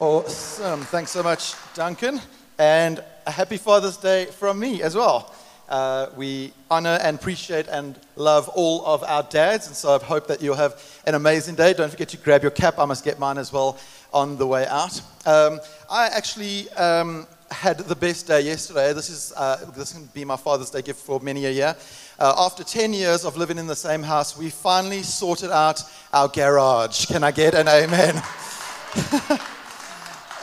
Awesome. Thanks so much, Duncan. And a happy Father's Day from me as well. Uh, we honor and appreciate and love all of our dads. And so I hope that you'll have an amazing day. Don't forget to grab your cap. I must get mine as well on the way out. Um, I actually um, had the best day yesterday. This is uh, this can be my Father's Day gift for many a year. Uh, after 10 years of living in the same house, we finally sorted out our garage. Can I get an amen?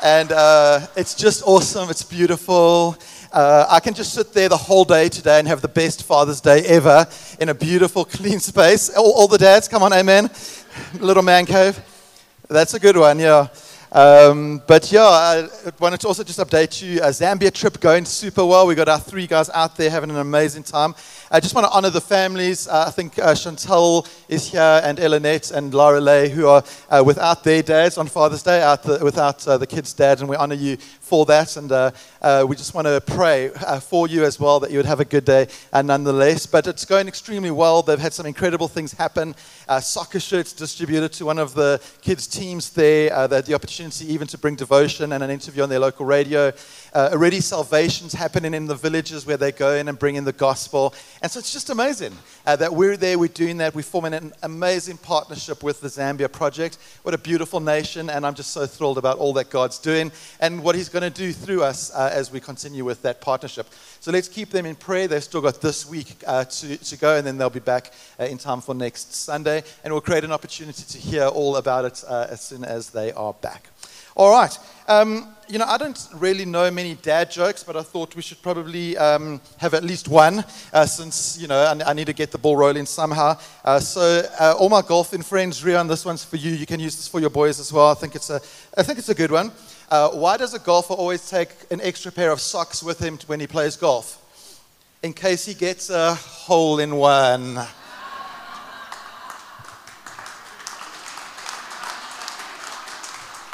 and uh, it's just awesome. It's beautiful. Uh, I can just sit there the whole day today and have the best Father's Day ever in a beautiful, clean space. All, all the dads, come on, amen. Little man cave. That's a good one, yeah. Um, but yeah, I wanted to also just update you. A Zambia trip going super well. We got our three guys out there having an amazing time. I just want to honor the families. Uh, I think uh, Chantal is here and Elinette and Laura Lay, who are uh, without their dads on Father's Day, the, without uh, the kids' dads, and we honor you for that. And uh, uh, we just want to pray for you as well that you would have a good day nonetheless. But it's going extremely well. They've had some incredible things happen. soccer shirts distributed to one of the kids' teams there. they had the opportunity even to bring devotion and an interview on their local radio. already salvations happening in the villages where they go in and bring in the gospel. And so it's just amazing uh, that we're there, we're doing that, we're forming an amazing partnership with the Zambia Project. What a beautiful nation, and I'm just so thrilled about all that God's doing and what He's going to do through us uh, as we continue with that partnership. So let's keep them in prayer. They've still got this week uh, to, to go, and then they'll be back uh, in time for next Sunday, and we'll create an opportunity to hear all about it uh, as soon as they are back. All right. Um, you know, I don't really know many dad jokes, but I thought we should probably um, have at least one uh, since, you know, I, I, need to get the ball rolling somehow. Uh, so, uh, all my golfing friends, Rian, this one's for you. You can use this for your boys as well. I think it's a, I think it's a good one. Uh, why does a golfer always take an extra pair of socks with him when he plays golf? In case he gets a hole in one.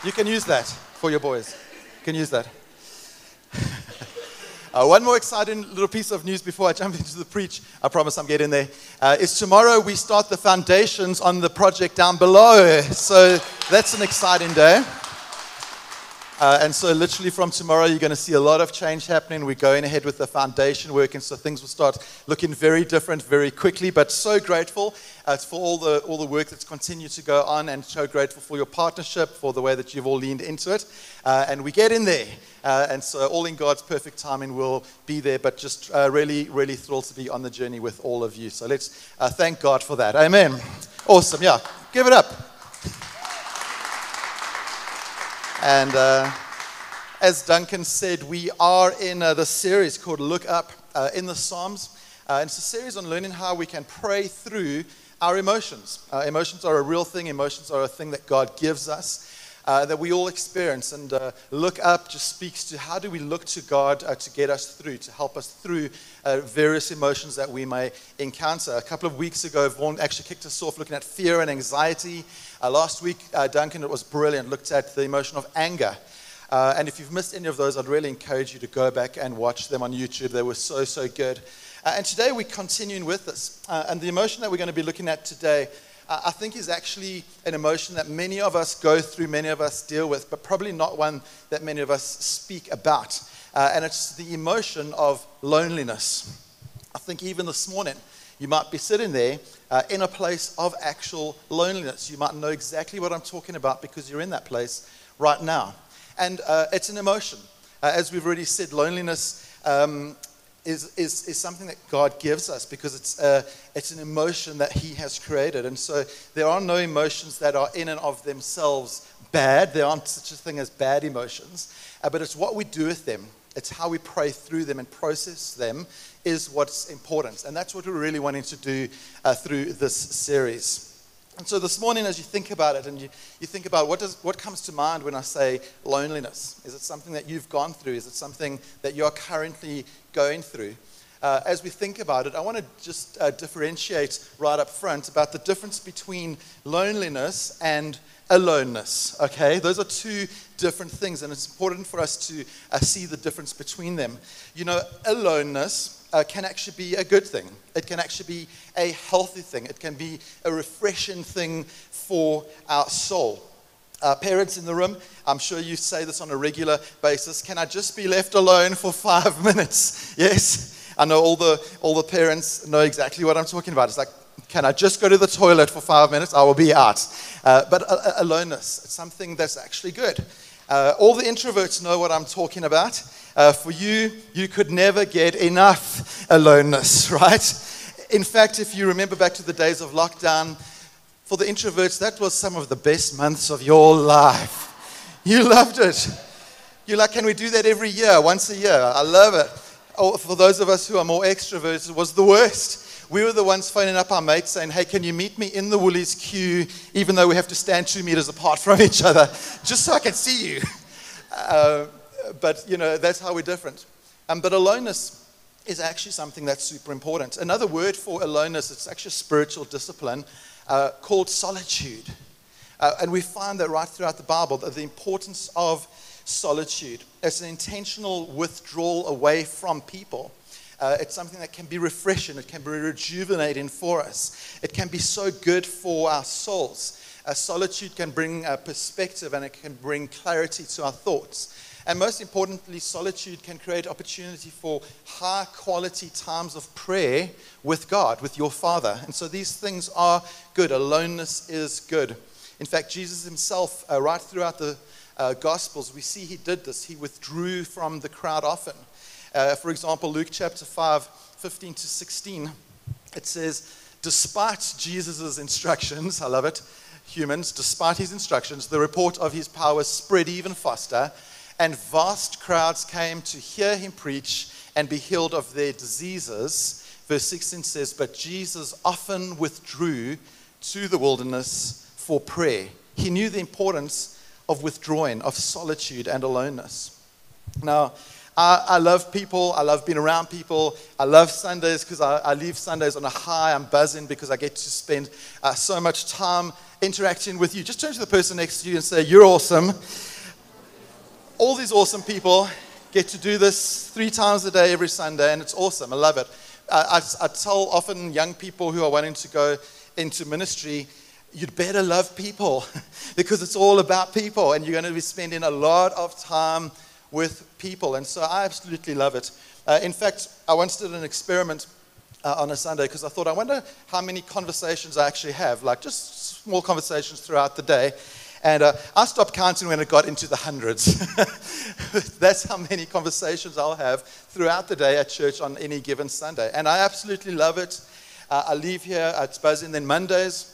You can use that for your boys. You can use that. Uh, one more exciting little piece of news before I jump into the preach. I promise I'm getting there. Uh, is tomorrow we start the foundations on the project down below. So that's an exciting day. Uh, and so, literally from tomorrow, you're going to see a lot of change happening. We're going ahead with the foundation work, and so things will start looking very different very quickly. But so grateful uh, for all the, all the work that's continued to go on, and so grateful for your partnership, for the way that you've all leaned into it. Uh, and we get in there. Uh, and so, all in God's perfect timing, we'll be there. But just uh, really, really thrilled to be on the journey with all of you. So, let's uh, thank God for that. Amen. Awesome. Yeah. Give it up. And uh, as Duncan said, we are in uh, the series called Look Up uh, in the Psalms. Uh, it's a series on learning how we can pray through our emotions. Uh, emotions are a real thing, emotions are a thing that God gives us. Uh, that we all experience. And look up just speaks to how do we look to God to get us through, to help us through various emotions that we may encounter. A couple of weeks ago, Vaughan actually kicked us off looking at fear and anxiety. Uh, last week, uh, Duncan, it was brilliant, looked at the emotion of anger. Uh, and if you've missed any of those, I'd really encourage you to go back and watch them on YouTube. They were so, so good. Uh, and today we're continuing with this. and the emotion that we're going to be looking at today I think is actually an emotion that many of us go through, many of us deal with, but probably not one that many of us speak about. Uh, and it's the emotion of loneliness. I think even this morning, you might be sitting there uh, in a place of actual loneliness. You might know exactly what I'm talking about because you're in that place right now. And uh, it's an emotion. Uh, as we've already said, loneliness um, is, is, is something that God gives us because it's, a, it's an emotion that He has created. And so there are no emotions that are in and of themselves bad. There aren't such a thing as bad emotions, uh, but it's what we do with them. It's how we pray through them and process them is what's important. And that's what we're really wanting to do uh, through this series. And so this morning, as you think about it and you, you think about what, does, what comes to mind when I say loneliness, is it something that you've gone through? Is it something that you're currently going through? Uh, as we think about it, I want to just uh, differentiate right up front about the difference between loneliness and aloneness. Okay, those are two different things, and it's important for us to uh, see the difference between them. You know, aloneness uh, can actually be a good thing. It can actually be a healthy thing. It can be a refreshing thing for our soul. Uh, parents in the room, I'm sure you say this on a regular basis. Can I just be left alone for five minutes? Yes. I know all the, all the parents know exactly what I'm talking about. It's like, can I just go to the toilet for five minutes? I will be out. Uh, but aloneness, it's something that's actually good. Uh, all the introverts know what I'm talking about. Uh, for you, you could never get enough aloneness, right? In fact, if you remember back to the days of lockdown, for the introverts, that was some of the best months of your life. You loved it. You're like, can we do that every year, once a year? I love it. Oh, for those of us who are more extroverts, it was the worst. We were the ones phoning up our mates saying, hey, can you meet me in the Woolies queue, even though we have to stand two meters apart from each other, just so I can see you? Uh, but, you know, that's how we're different. Um, but aloneness is actually something that's super important. Another word for aloneness, it's actually a spiritual discipline uh, called solitude. Uh, and we find that right throughout the Bible, that the importance of solitude. as an intentional withdrawal away from people. Uh, it's something that can be refreshing, it can be rejuvenating for us. It can be so good for our souls. Uh, solitude can bring perspective and it can bring clarity to our thoughts. And most importantly, solitude can create opportunity for high quality times of prayer with God, with your Father. And so these things are good. Aloneness is good. In fact, Jesus himself, uh, right throughout the uh, Gospels, we see he did this. He withdrew from the crowd often. Uh, for example, Luke chapter 5, 15 to 16, it says, Despite Jesus' instructions, I love it, humans, despite his instructions, the report of his power spread even faster and vast crowds came to hear him preach and be healed of their diseases. Verse 16 says, But Jesus often withdrew to the wilderness for prayer. He knew the importance of withdrawing, of solitude and aloneness. Now, I, I love people. I love being around people. I love Sundays because I, I, leave Sundays on a high. I'm buzzing because I get to spend uh, so much time interacting with you. Just turn to the person next to you and say, You're awesome all these awesome people get to do this three times a day every Sunday, and it's awesome. I love it. I, I, I tell often young people who are wanting to go into ministry, you'd better love people because it's all about people, and you're going to be spending a lot of time with people. And so I absolutely love it. Uh, in fact, I once did an experiment uh, on a Sunday because I thought, I wonder how many conversations I actually have, like just small conversations throughout the day. And uh, I stopped counting when it got into the hundreds. That's how many conversations I'll have throughout the day at church on any given Sunday. And I absolutely love it. Uh, I leave here at and then Mondays.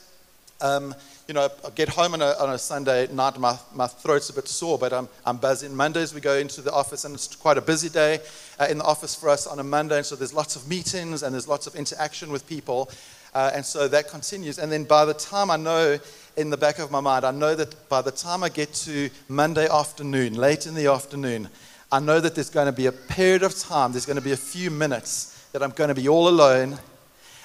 Um, you know, I get home on a, on a Sunday night, my, my throat's a bit sore, but I'm, I'm buzzing. Mondays, we go into the office, and it's quite a busy day uh, in the office for us on a Monday. And so there's lots of meetings and there's lots of interaction with people. Uh, and so that continues. And then by the time I know in the back of my mind, I know that by the time I get to Monday afternoon, late in the afternoon, I know that there's going to be a period of time, there's going to be a few minutes that I'm going to be all alone.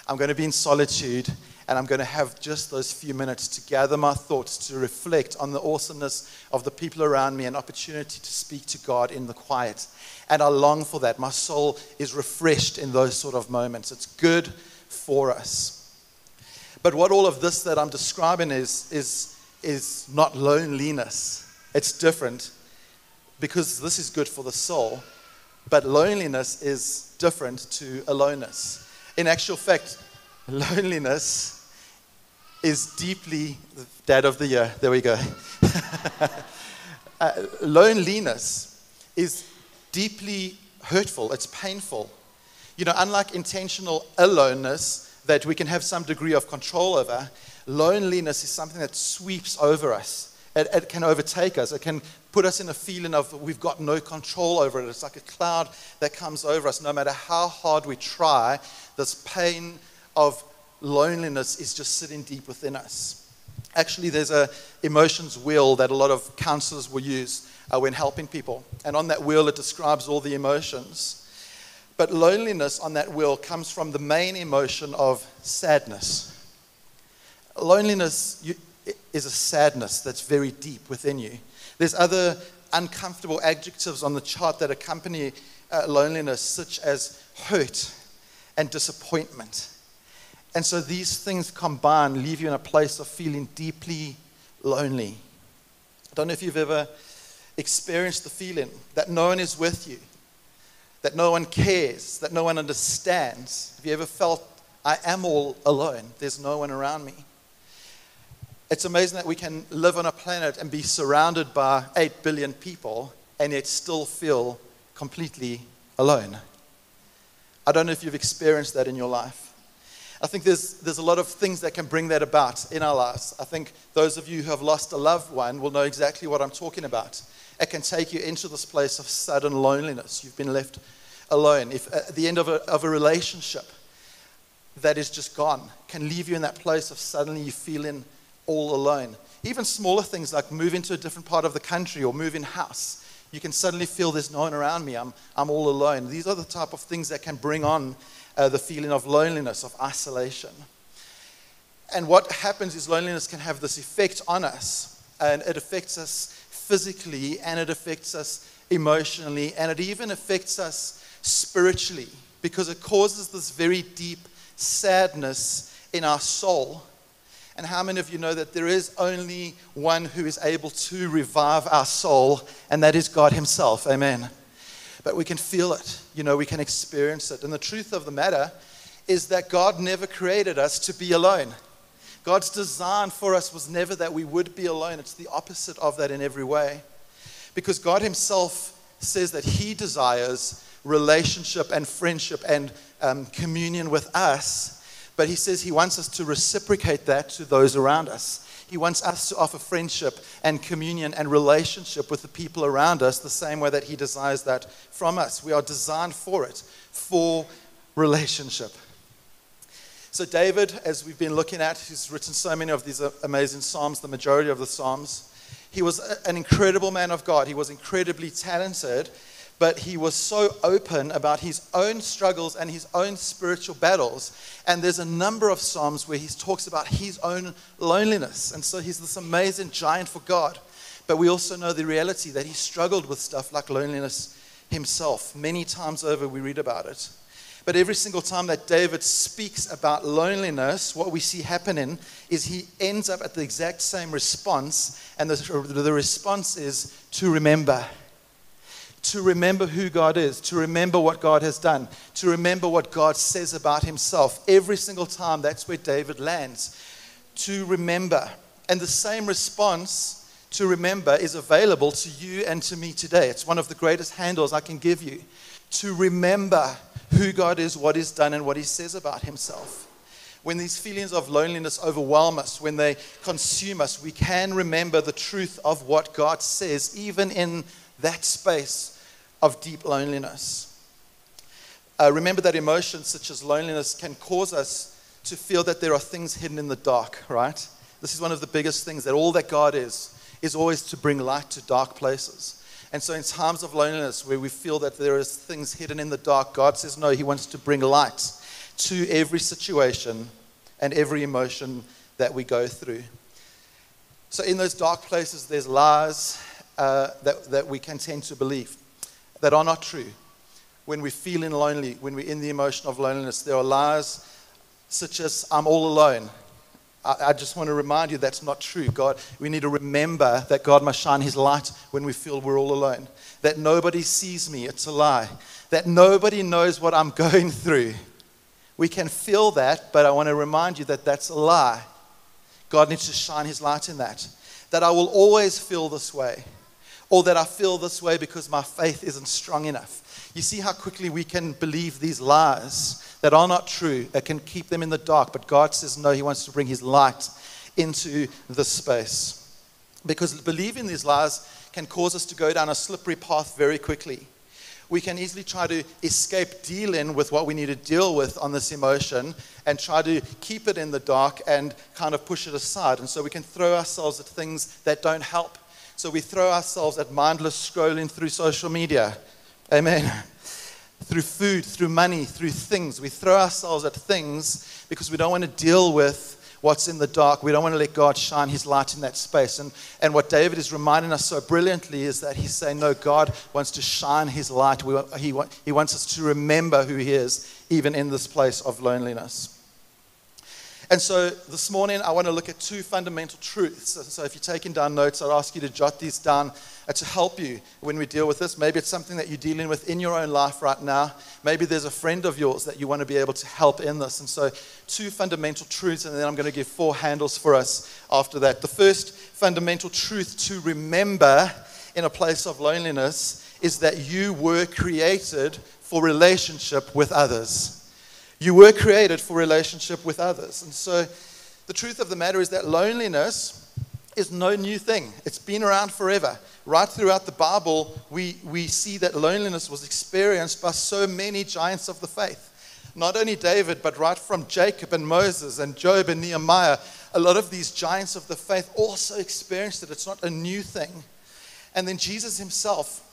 I'm going to be in solitude, and I'm going to have just those few minutes to gather my thoughts, to reflect on the awesomeness of the people around me, an opportunity to speak to God in the quiet. And I long for that. My soul is refreshed in those sort of moments. It's good for us. But what all of this that I'm describing is, is, is not loneliness. It's different because this is good for the soul. But loneliness is different to aloneness. In actual fact, loneliness is deeply, dad of the year, there we go. uh, loneliness is deeply hurtful, it's painful. You know, unlike intentional aloneness, that we can have some degree of control over, loneliness is something that sweeps over us. It, it, can overtake us. It can put us in a feeling of we've got no control over it. It's like a cloud that comes over us. No matter how hard we try, this pain of loneliness is just sitting deep within us. Actually, there's a emotions wheel that a lot of counselors will use uh, when helping people. And on that wheel, it describes all the emotions. But loneliness on that wheel comes from the main emotion of sadness. Loneliness is a sadness that's very deep within you. There's other uncomfortable adjectives on the chart that accompany uh, loneliness, such as hurt and disappointment. And so these things combined leave you in a place of feeling deeply lonely. I don't know if you've ever experienced the feeling that no one is with you, that no one cares, that no one understands. Have you ever felt, I am all alone, there's no one around me? It's amazing that we can live on a planet and be surrounded by 8 billion people and yet still feel completely alone. I don't know if you've experienced that in your life. I think there's, there's a lot of things that can bring that about in our lives. I think those of you who have lost a loved one will know exactly what I'm talking about. It can take you into this place of sudden loneliness. You've been left alone. If at the end of a, of a relationship that is just gone, can leave you in that place of suddenly you feeling all alone. Even smaller things like moving to a different part of the country or moving house. You can suddenly feel there's no one around me. I'm, I'm all alone. These are the type of things that can bring on uh, the feeling of loneliness, of isolation. And what happens is loneliness can have this effect on us, and it affects us physically, and it affects us emotionally, and it even affects us spiritually because it causes this very deep sadness in our soul. And how many of you know that there is only one who is able to revive our soul, and that is God Himself? Amen but we can feel it. You know, we can experience it. And the truth of the matter is that God never created us to be alone. God's design for us was never that we would be alone. It's the opposite of that in every way. Because God Himself says that He desires relationship and friendship and um, communion with us, but He says He wants us to reciprocate that to those around us. He wants us to offer friendship and communion and relationship with the people around us the same way that He desires that from us. We are designed for it, for relationship. So, David, as we've been looking at, who's written so many of these amazing Psalms, the majority of the Psalms, he was an incredible man of God. He was incredibly talented but he was so open about his own struggles and his own spiritual battles. And there's a number of Psalms where he talks about his own loneliness. And so he's this amazing giant for God. But we also know the reality that he struggled with stuff like loneliness himself. Many times over, we read about it. But every single time that David speaks about loneliness, what we see happening is he ends up at the exact same response. And the, the response is to remember to remember who God is, to remember what God has done, to remember what God says about himself. Every single time, that's where David lands. To remember. And the same response to remember is available to you and to me today. It's one of the greatest handles I can give you. To remember who God is, what He's done, and what He says about Himself. When these feelings of loneliness overwhelm us, when they consume us, we can remember the truth of what God says, even in that space of deep loneliness. Uh, remember that emotions such as loneliness can cause us to feel that there are things hidden in the dark, right? This is one of the biggest things that all that God is, is always to bring light to dark places. And so, in times of loneliness where we feel that there is things hidden in the dark, God says, No, He wants to bring light to every situation and every emotion that we go through. So, in those dark places, there's lies uh, that, that we can tend to believe that are not true. When we're feeling lonely, when we're in the emotion of loneliness, there are lies such as, I'm all alone. I, I just want to remind you that's not true. God, we need to remember that God must shine His light when we feel we're all alone. That nobody sees me, it's a lie. That nobody knows what I'm going through. We can feel that, but I want to remind you that that's a lie. God needs to shine His light in that. That I will always feel this way or that I feel this way because my faith isn't strong enough. You see how quickly we can believe these lies that are not true, that can keep them in the dark, but God says no, He wants to bring His light into this space. Because believing these lies can cause us to go down a slippery path very quickly. We can easily try to escape dealing with what we need to deal with on this emotion and try to keep it in the dark and kind of push it aside. And so we can throw ourselves at things that don't help so we throw ourselves at mindless scrolling through social media. Amen. through food, through money, through things. We throw ourselves at things because we don't want to deal with what's in the dark. We don't want to let God shine His light in that space. And, and what David is reminding us so brilliantly is that he's saying, No, God wants to shine His light. We, he, he wants us to remember who He is, even in this place of loneliness. And so this morning, I want to look at two fundamental truths. So- if you're taking down notes, I'd ask you to jot these down uh, to help you when we deal with this. Maybe it's something that you're dealing with in your own life right now. Maybe there's a friend of yours that you want to be able to help in this. And so, two fundamental truths, and then I'm going to give four handles for us after that. The first fundamental truth to remember in a place of loneliness is that you were created for relationship with others. You were created for relationship with others. And so the truth of the matter is that loneliness is no new thing. It's been around forever. Right throughout the Bible, we, we see that loneliness was experienced by so many giants of the faith. Not only David, but right from Jacob and Moses and Job and Nehemiah, a lot of these giants of the faith also experienced it. It's not a new thing. And then Jesus himself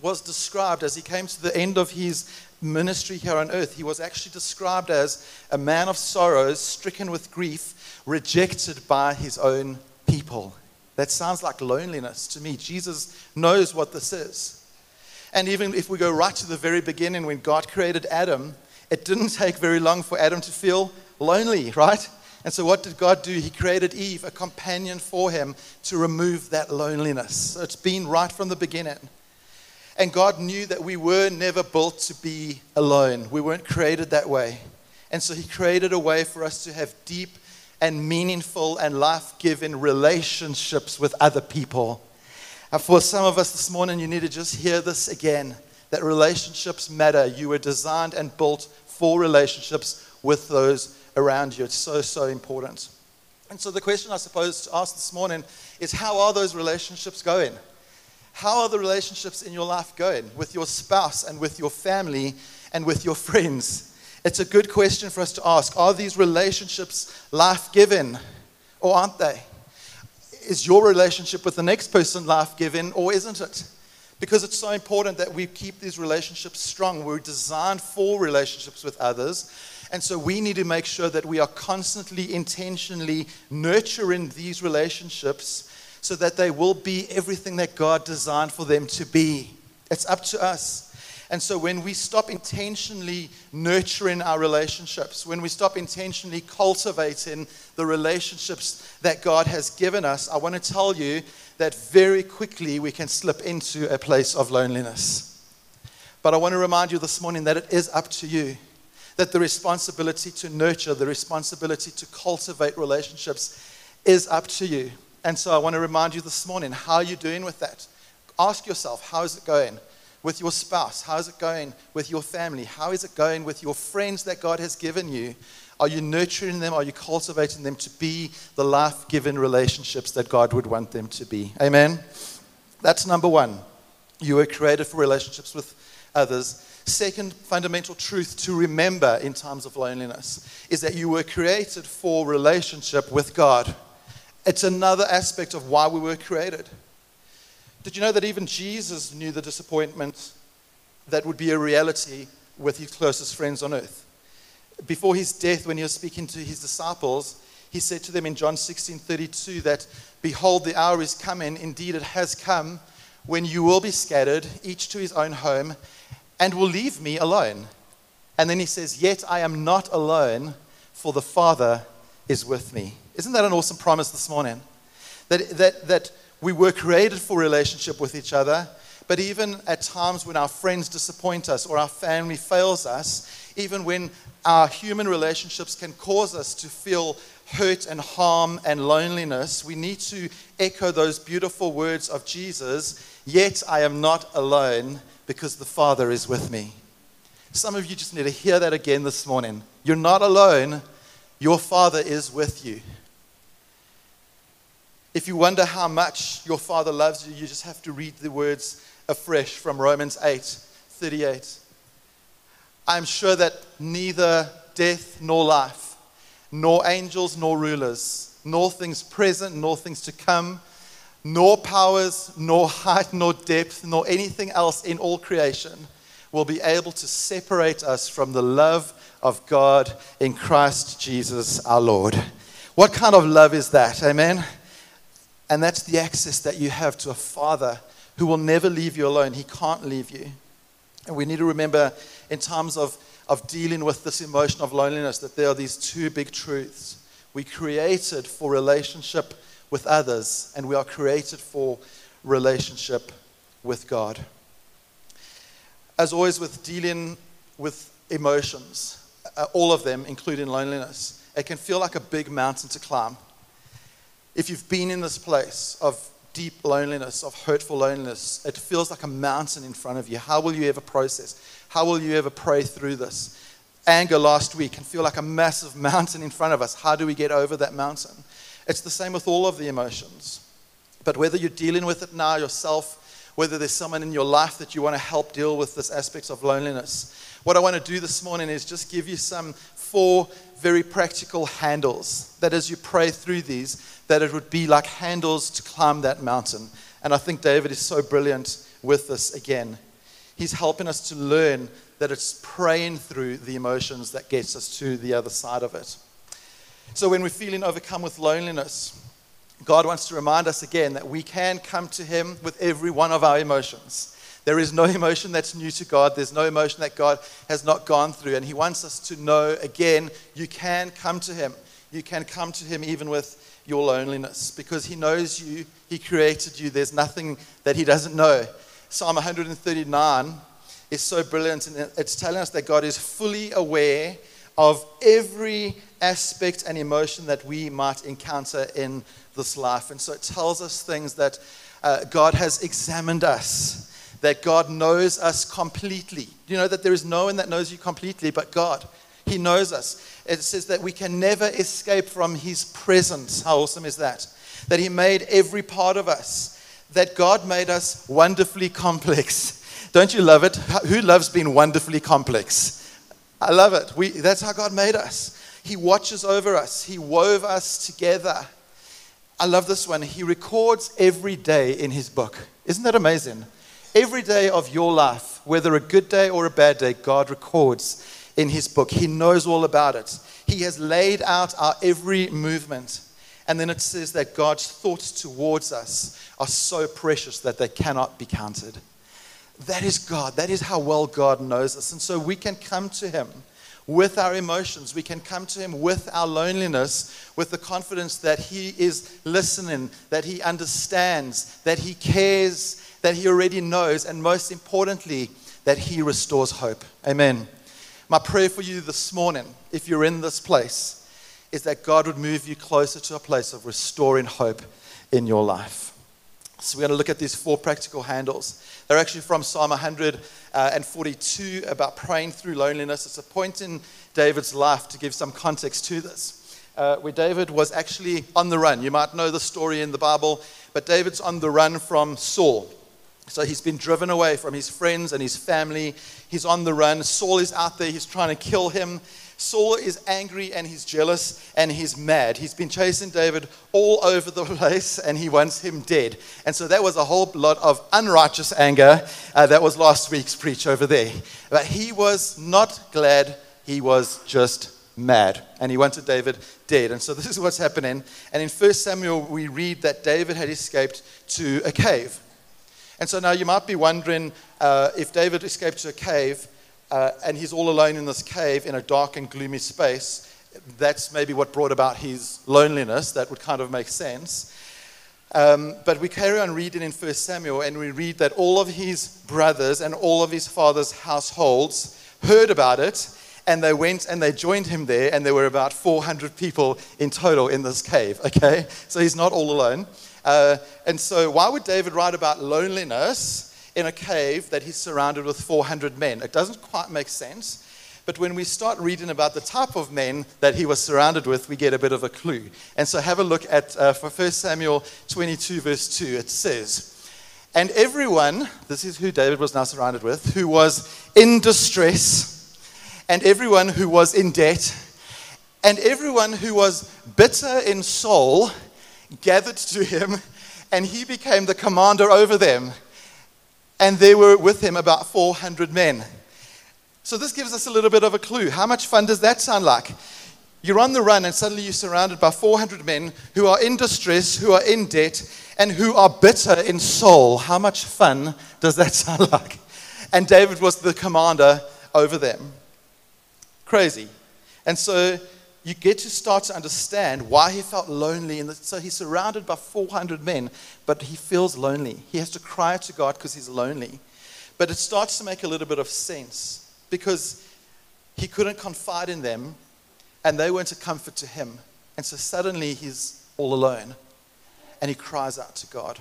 was described as he came to the end of his ministry here on earth. He was actually described as a man of sorrows, stricken with grief, rejected by his own people. That sounds like loneliness to me. Jesus knows what this is. And even if we go right to the very beginning when God created Adam, it didn't take very long for Adam to feel lonely, right? And so, what did God do? He created Eve, a companion for him to remove that loneliness. So, it's been right from the beginning. And God knew that we were never built to be alone. We weren't created that way. And so He created a way for us to have deep and meaningful and life giving relationships with other people. And for some of us this morning, you need to just hear this again that relationships matter. You were designed and built for relationships with those around you. It's so, so important. And so, the question I suppose to ask this morning is how are those relationships going? How are the relationships in your life going with your spouse and with your family and with your friends? It's a good question for us to ask. Are these relationships life giving or aren't they? Is your relationship with the next person life giving or isn't it? Because it's so important that we keep these relationships strong. We're designed for relationships with others. And so we need to make sure that we are constantly, intentionally nurturing these relationships so that they will be everything that God designed for them to be. It's up to us. And so when we stop intentionally nurturing our relationships, when we stop intentionally cultivating the relationships that God has given us, I want to tell you that very quickly we can slip into a place of loneliness. But I want to remind you this morning that it is up to you. That the responsibility to nurture, the responsibility to cultivate relationships is up to you. And so I want to remind you this morning how are you doing with that? Ask yourself, how is it going with your spouse? How is it going with your family? How is it going with your friends that God has given you? Are you nurturing them? Are you cultivating them to be the life given relationships that God would want them to be? Amen? That's number one. You were created for relationships with others. Second fundamental truth to remember in times of loneliness is that you were created for relationship with God. It's another aspect of why we were created. Did you know that even Jesus knew the disappointment that would be a reality with his closest friends on earth? Before his death, when he was speaking to his disciples, he said to them in John 16 32 that, Behold, the hour is coming, indeed it has come, when you will be scattered, each to his own home, and will leave me alone. And then he says, Yet I am not alone, for the Father is with me. Isn't that an awesome promise this morning? That, that, that we were created for relationship with each other, but even at times when our friends disappoint us or our family fails us, even when our human relationships can cause us to feel hurt and harm and loneliness, we need to echo those beautiful words of Jesus Yet I am not alone because the Father is with me. Some of you just need to hear that again this morning. You're not alone, your Father is with you. If you wonder how much your Father loves you, you just have to read the words afresh from Romans 8 38. I'm sure that neither death nor life, nor angels nor rulers, nor things present nor things to come, nor powers, nor height, nor depth, nor anything else in all creation will be able to separate us from the love of God in Christ Jesus our Lord. What kind of love is that? Amen. And that's the access that you have to a Father who will never leave you alone. He can't leave you. And we need to remember in times of, of dealing with this emotion of loneliness that there are these two big truths. We created for relationship with others, and we are created for relationship with God. As always, with dealing with emotions, uh, all of them, including loneliness, it can feel like a big mountain to climb. If you've been in this place of deep loneliness, of hurtful loneliness, it feels like a mountain in front of you. How will you ever process? How will you ever pray through this? Anger last week can feel like a massive mountain in front of us. How do we get over that mountain? It's the same with all of the emotions. But whether you're dealing with it now yourself, whether there's someone in your life that you want to help deal with this aspect of loneliness, what I want to do this morning is just give you some four very practical handles that as you pray through these, that it would be like handles to climb that mountain. And I think David is so brilliant with this again. He's helping us to learn that it's praying through the emotions that gets us to the other side of it. So when we're feeling overcome with loneliness, God wants to remind us again that we can come to Him with every one of our emotions. There is no emotion that's new to God. There's no emotion that God has not gone through. And He wants us to know again, you can come to Him. You can come to Him even with your loneliness because He knows you. He created you. There's nothing that He doesn't know. Psalm 139 is so brilliant. And it's telling us that God is fully aware of every aspect and emotion that we might encounter in this life. And so it tells us things that uh, God has examined us, that God knows us completely. You know that there is no one that knows you completely but God. He knows us. It says that we can never escape from His presence. How awesome is that? That He made every part of us, that God made us wonderfully complex. Don't you love it? Who loves being wonderfully complex? I love it. We, that's how God made us. He watches over us, He wove us together. I love this one. He records every day in his book. Isn't that amazing? Every day of your life, whether a good day or a bad day, God records in his book. He knows all about it. He has laid out our every movement. And then it says that God's thoughts towards us are so precious that they cannot be counted. That is God. That is how well God knows us. And so we can come to Him with our emotions. We can come to Him with our loneliness, with the confidence that He is listening, that He understands, that He cares, that He already knows, and most importantly, that He restores hope. Amen. My prayer for you this morning, if you're in this place, is that God would move you closer to a place of restoring hope in your life. So, we're going to look at these four practical handles. They're actually from Psalm 142 about praying through loneliness. It's a point in David's life to give some context to this, uh, where David was actually on the run. You might know the story in the Bible, but David's on the run from Saul. So he's been driven away from his friends and his family. He's on the run. Saul is out there. He's trying to kill him. Saul is angry and he's jealous and he's mad. He's been chasing David all over the place and he wants him dead. And so that was a whole lot of unrighteous anger. Uh, that was last week's preach over there. But he was not glad, he was just mad. And he wanted David dead. And so this is what's happening. And in 1 Samuel, we read that David had escaped to a cave. And so now you might be wondering uh, if David escaped to a cave, uh, and he's all alone in this cave in a dark and gloomy space. That's maybe what brought about his loneliness. That would kind of make sense. Um, but we carry on reading in 1 Samuel, and we read that all of his brothers and all of his father's households heard about it, and they went and they joined him there, and there were about 400 people in total in this cave, okay? So he's not all alone. Uh, and so, why would David write about loneliness in a cave that he's surrounded with 400 men. It doesn't quite make sense. But when we start reading about the type of men that he was surrounded with, we get a bit of a clue. And so have a look at uh, for 1 Samuel 22, verse 2. It says, And everyone, this is who David was now surrounded with, who was in distress, and everyone who was in debt, and everyone who was bitter in soul gathered to him, and he became the commander over them and there were with him about 400 men. So this gives us a little bit of a clue. How much fun does that sound like? You're on the run, and suddenly you're surrounded by 400 men who are in distress, who are in debt, and who are bitter in soul. How much fun does that sound like? And David was the commander over them. Crazy. And so you get to start to understand why he felt lonely. And so he's surrounded by 400 men, but he feels lonely. He has to cry to God because he's lonely. But it starts to make a little bit of sense because he couldn't confide in them and they weren't a comfort to him. And so suddenly he's all alone and he cries out to God.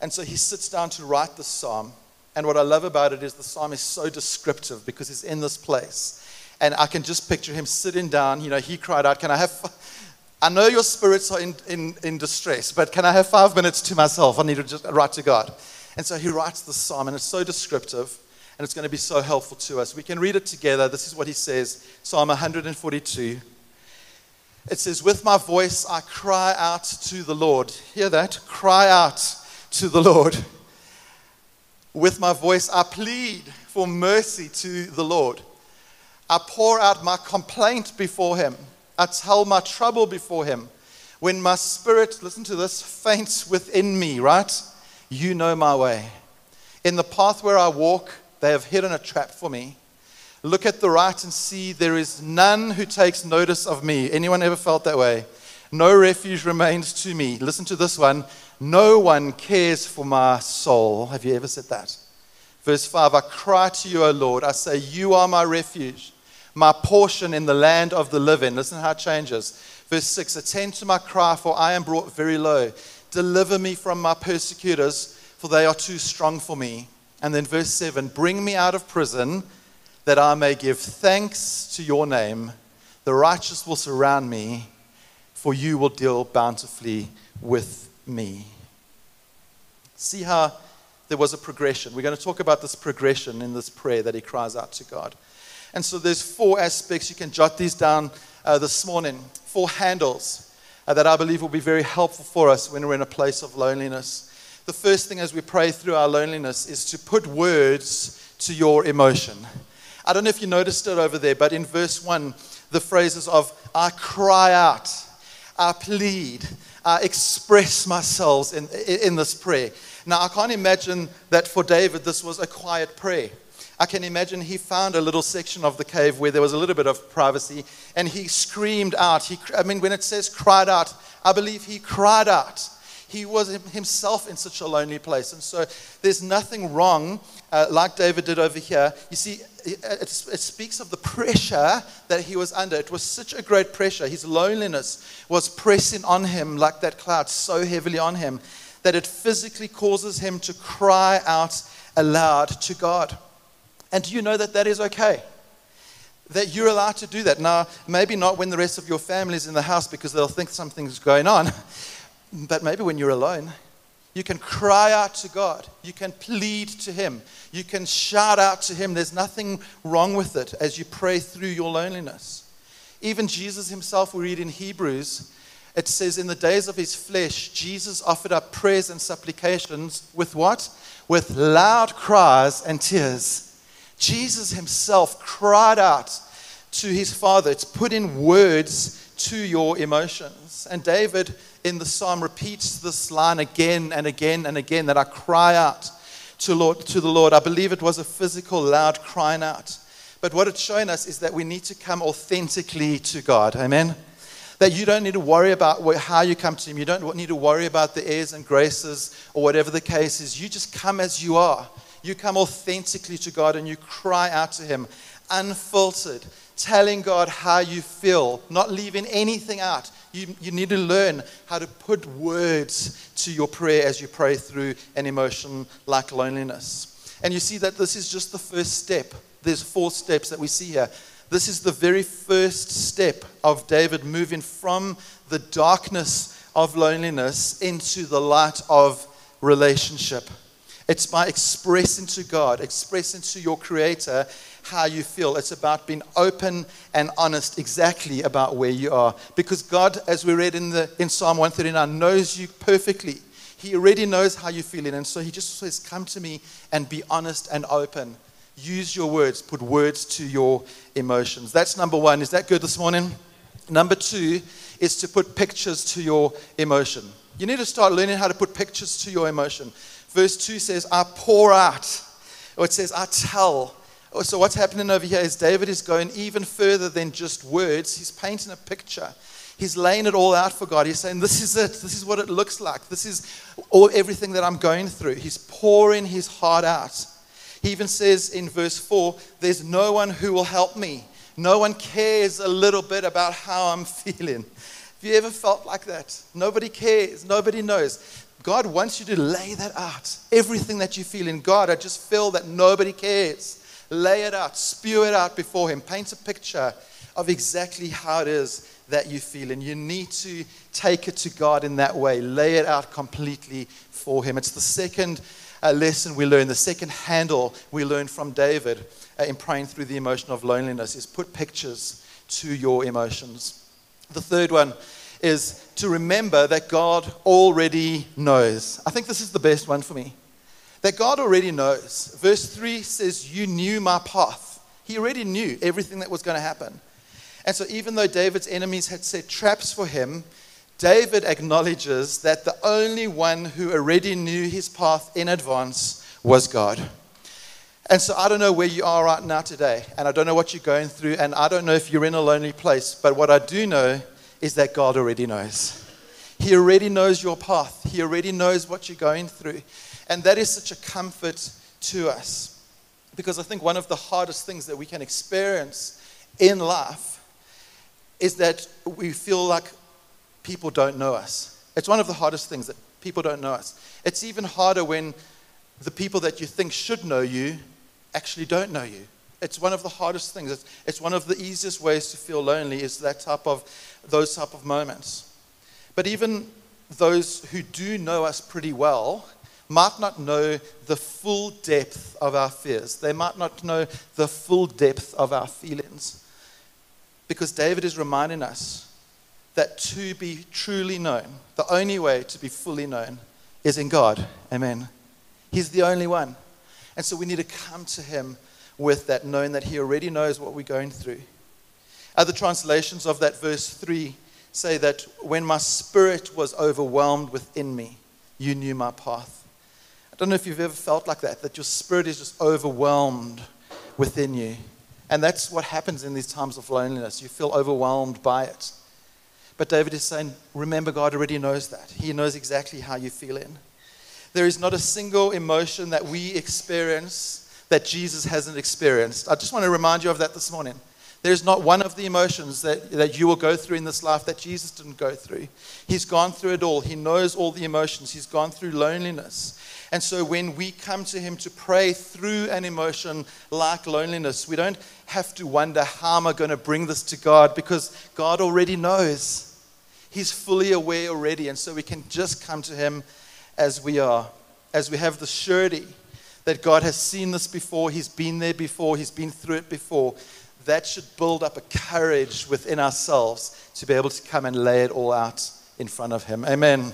And so he sits down to write the psalm. And what I love about it is the psalm is so descriptive because he's in this place. And I can just picture him sitting down. You know, he cried out, Can I have, I know your spirits are in, in, in distress, but can I have five minutes to myself? I need to just write to God. And so he writes the psalm, and it's so descriptive, and it's going to be so helpful to us. We can read it together. This is what he says Psalm 142. It says, With my voice I cry out to the Lord. Hear that? Cry out to the Lord. With my voice I plead for mercy to the Lord. I pour out my complaint before him. I tell my trouble before him. When my spirit, listen to this, faints within me, right? You know my way. In the path where I walk, they have hidden a trap for me. Look at the right and see there is none who takes notice of me. Anyone ever felt that way? No refuge remains to me. Listen to this one. No one cares for my soul. Have you ever said that? Verse 5 I cry to you, O Lord. I say, You are my refuge, my portion in the land of the living. Listen how it changes. Verse 6 Attend to my cry, for I am brought very low. Deliver me from my persecutors, for they are too strong for me. And then verse 7 Bring me out of prison, that I may give thanks to your name. The righteous will surround me, for you will deal bountifully with me. See how there was a progression. We're going to talk about this progression in this prayer that he cries out to God. And so there's four aspects. You can jot these down uh, this morning. Four handles uh, that I believe will be very helpful for us when we're in a place of loneliness. The first thing as we pray through our loneliness is to put words to your emotion. I don't know if you noticed it over there, but in verse 1, the phrases of I cry out, I plead, I express myself in, in this prayer. Now, I can't imagine that for David this was a quiet prayer. I can imagine he found a little section of the cave where there was a little bit of privacy and he screamed out. He, I mean, when it says cried out, I believe he cried out. He was himself in such a lonely place. And so there's nothing wrong, uh, like David did over here. You see, it, it, speaks of the pressure that he was under. It was such a great pressure. His loneliness was pressing on him like that cloud so heavily on him that it physically causes him to cry out aloud to God. And do you know that that is okay? That you're allowed to do that. Now, maybe not when the rest of your family is in the house because they'll think something's going on, but maybe when you're alone. You can cry out to God. You can plead to Him. You can shout out to Him. There's nothing wrong with it as you pray through your loneliness. Even Jesus Himself, we read in Hebrews, it says, In the days of His flesh, Jesus offered up prayers and supplications with what? With loud cries and tears. Jesus himself cried out to his father. It's put in words to your emotions. And David in the psalm repeats this line again and again and again that I cry out to, Lord, to the Lord. I believe it was a physical, loud crying out. But what it's showing us is that we need to come authentically to God. Amen? That you don't need to worry about how you come to Him. You don't need to worry about the airs and graces or whatever the case is. You just come as you are. You come authentically to God and you cry out to Him, unfiltered, telling God how you feel, not leaving anything out. You, you need to learn how to put words to your prayer as you pray through an emotion like loneliness. And you see that this is just the first step. There's four steps that we see here. This is the very first step of David moving from the darkness of loneliness into the light of relationship. It's by expressing to God, expressing to your Creator how you feel. It's about being open and honest exactly about where you are. Because God, as we read in, the, in Psalm 139, knows you perfectly. He already knows how you're feeling. And so He just says, Come to me and be honest and open. Use your words, put words to your emotions. That's number one. Is that good this morning? Number two is to put pictures to your emotion. You need to start learning how to put pictures to your emotion. Verse 2 says, I pour out. Or it says, I tell. Oh, So, what's happening over here is David is going even further than just words. He's painting a picture. He's laying it all out for God. He's saying, This is it. This is what it looks like. This is all, everything that I'm going through. He's pouring his heart out. He even says in verse 4 There's no one who will help me. No one cares a little bit about how I'm feeling. Have you ever felt like that? Nobody cares. Nobody knows. God wants you to lay that out. Everything that you feel in God, I just feel that nobody cares. Lay it out, spew it out before Him. Paint a picture of exactly how it is that you feel. And you need to take it to God in that way. Lay it out completely for Him. It's the second uh, lesson we learn, the second handle we learn from David uh, in praying through the emotion of loneliness is put pictures to your emotions. The third one is to remember that God already knows. I think this is the best one for me. That God already knows. Verse 3 says, You knew my path. He already knew everything that was going to happen. And so, even though David's enemies had set traps for him, David acknowledges that the only one who already knew his path in advance was God. And so I don't know where you are right now today, and I don't know what you're going through, and I don't know if you're in a lonely place, but what I do know is that God already knows. He already knows your path, He already knows what you're going through. And that is such a comfort to us. Because I think one of the hardest things that we can experience in life is that we feel like people don't know us. It's one of the hardest things that people don't know us. It's even harder when the people that you think should know you actually don't know you. It's one of the hardest things. It's, it's one of the easiest ways to feel lonely is that type of those type of moments. But even those who do know us pretty well might not know the full depth of our fears. They might not know the full depth of our feelings. Because David is reminding us that to be truly known, the only way to be fully known is in God. Amen. He's the only one. And so we need to come to Him with that, knowing that He already knows what we're going through. Other translations of that verse 3 say that when my spirit was overwhelmed within me, you knew my path. I don't know if you've ever felt like that, that your spirit is just overwhelmed within you. And that's what happens in these times of loneliness. You feel overwhelmed by it. But David is saying, remember, God already knows that. He knows exactly how you feel in. There is not a single emotion that we experience that Jesus hasn't experienced. I just want to remind you of that this morning. There's not one of the emotions that, that you will go through in this life that Jesus didn't go through. He's gone through it all. He knows all the emotions. He's gone through loneliness. And so when we come to Him to pray through an emotion like loneliness, we don't have to wonder, how am I going to bring this to God? Because God already knows. He's fully aware already. And so we can just come to Him as we are, as we have the surety that God has seen this before, He's been there before, He's been through it before. That should build up a courage within ourselves to be able to come and lay it all out in front of Him. Amen.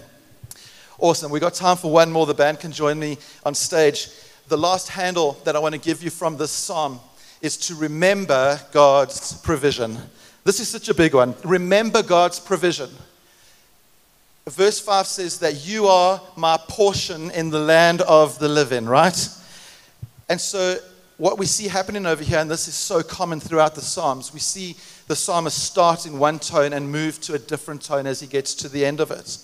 Awesome. We've got time for one more. The band can join me on stage. The last handle that I want to give you from this psalm is to remember God's provision. This is such a big one. Remember God's provision. Verse 5 says that you are my portion in the land of the living, right? And so, what we see happening over here, and this is so common throughout the Psalms, we see the psalmist start in one tone and move to a different tone as he gets to the end of it.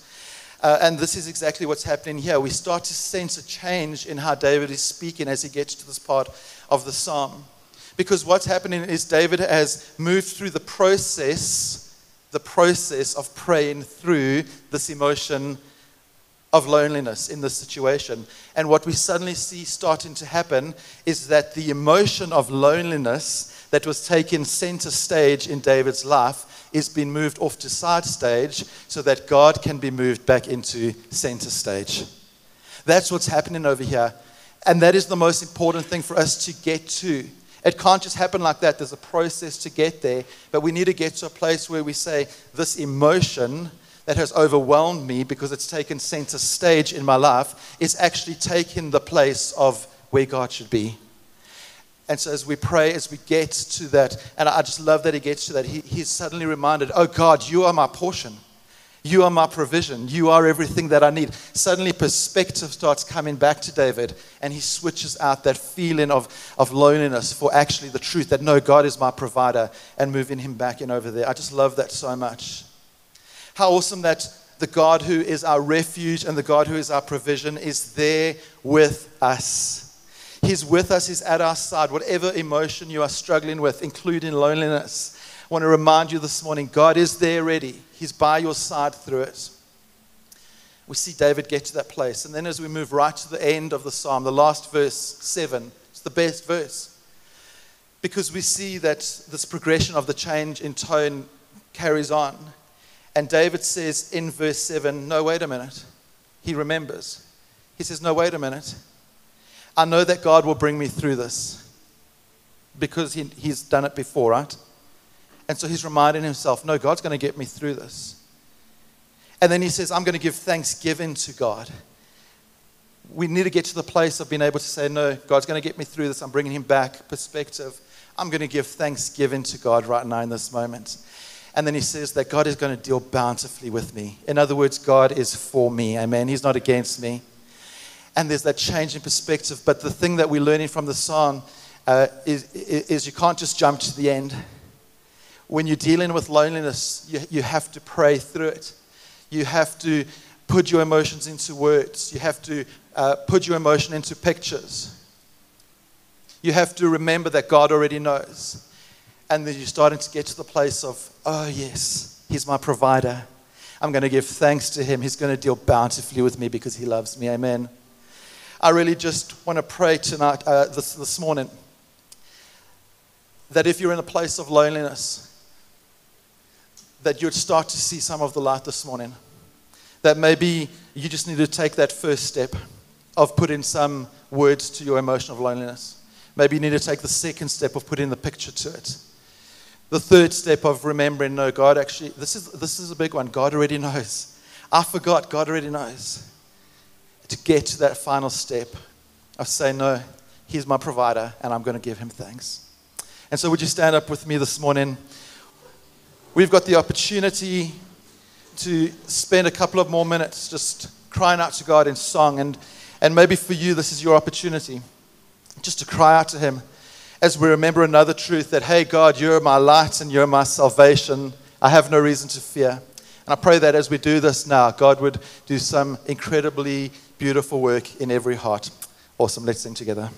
Uh, and this is exactly what's happening here. We start to sense a change in how David is speaking as he gets to this part of the psalm. Because what's happening is David has moved through the process, the process of praying through this emotion of loneliness in this situation. And what we suddenly see starting to happen is that the emotion of loneliness that was taken center stage in David's life is being moved off to side stage so that God can be moved back into center stage. That's what's happening over here. And that is the most important thing for us to get to. It can't just happen like that. There's a process to get there. But we need to get to a place where we say, this emotion that has overwhelmed me because it's taken center stage in my life is actually taking the place of where God should be. And so as we pray, as we get to that, and I just love that he gets to that, he, he's suddenly reminded, oh God, you are my portion. You are my provision. You are everything that I need. Suddenly, perspective starts coming back to David, and he switches out that feeling of, of loneliness for actually the truth that no, God is my provider, and moving him back in over there. I just love that so much. How awesome that the God who is our refuge and the God who is our provision is there with us. He's with us, He's at our side. Whatever emotion you are struggling with, including loneliness, I want to remind you this morning God is there ready. He's by your side through it. We see David get to that place. And then as we move right to the end of the psalm, the last verse, 7, it's the best verse. Because we see that this progression of the change in tone carries on. And David says in verse 7, No, wait a minute. He remembers. He says, No, wait a minute. I know that God will bring me through this because he, he's done it before, right? And so he's reminding himself, no, God's going to get me through this. And then he says, I'm going to give thanksgiving to God. We need to get to the place of being able to say, no, God's going to get me through this. I'm bringing him back. Perspective. I'm going to give thanksgiving to God right now in this moment. And then he says that God is going to deal bountifully with me. In other words, God is for me. Amen. He's not against me and there's that change in perspective. But the thing that we're learning from the psalm uh, is, is you can't just jump to the end. When you're dealing with loneliness, you, you have to pray through it. You have to put your emotions into words. You have to uh, put your emotion into pictures. You have to remember that God already knows. And then you're starting to get to the place of, oh, yes, He's my provider. I'm going to give thanks to Him. He's going to deal bountifully with me because He loves me. Amen. I really just want to pray tonight, uh, this, this morning, that if you're in a place of loneliness, that you'd start to see some of the light this morning. That maybe you just need to take that first step of putting some words to your emotion of loneliness. Maybe you need to take the second step of putting the picture to it. The third step of remembering, no, God actually, this is, this is a big one. God already knows. I forgot, God already knows to get to that final step of saying, No, He's my provider, and I'm going to give Him thanks. And so, would you stand up with me this morning? We've got the opportunity to spend a couple of more minutes just crying out to God in song. And, and maybe for you, this is your opportunity just to cry out to Him as we remember another truth that, hey, God, you're my light and you're my salvation. I have no reason to fear. And I pray that as we do this now, God would do some incredibly beautiful work in every heart. Awesome. Let's sing together.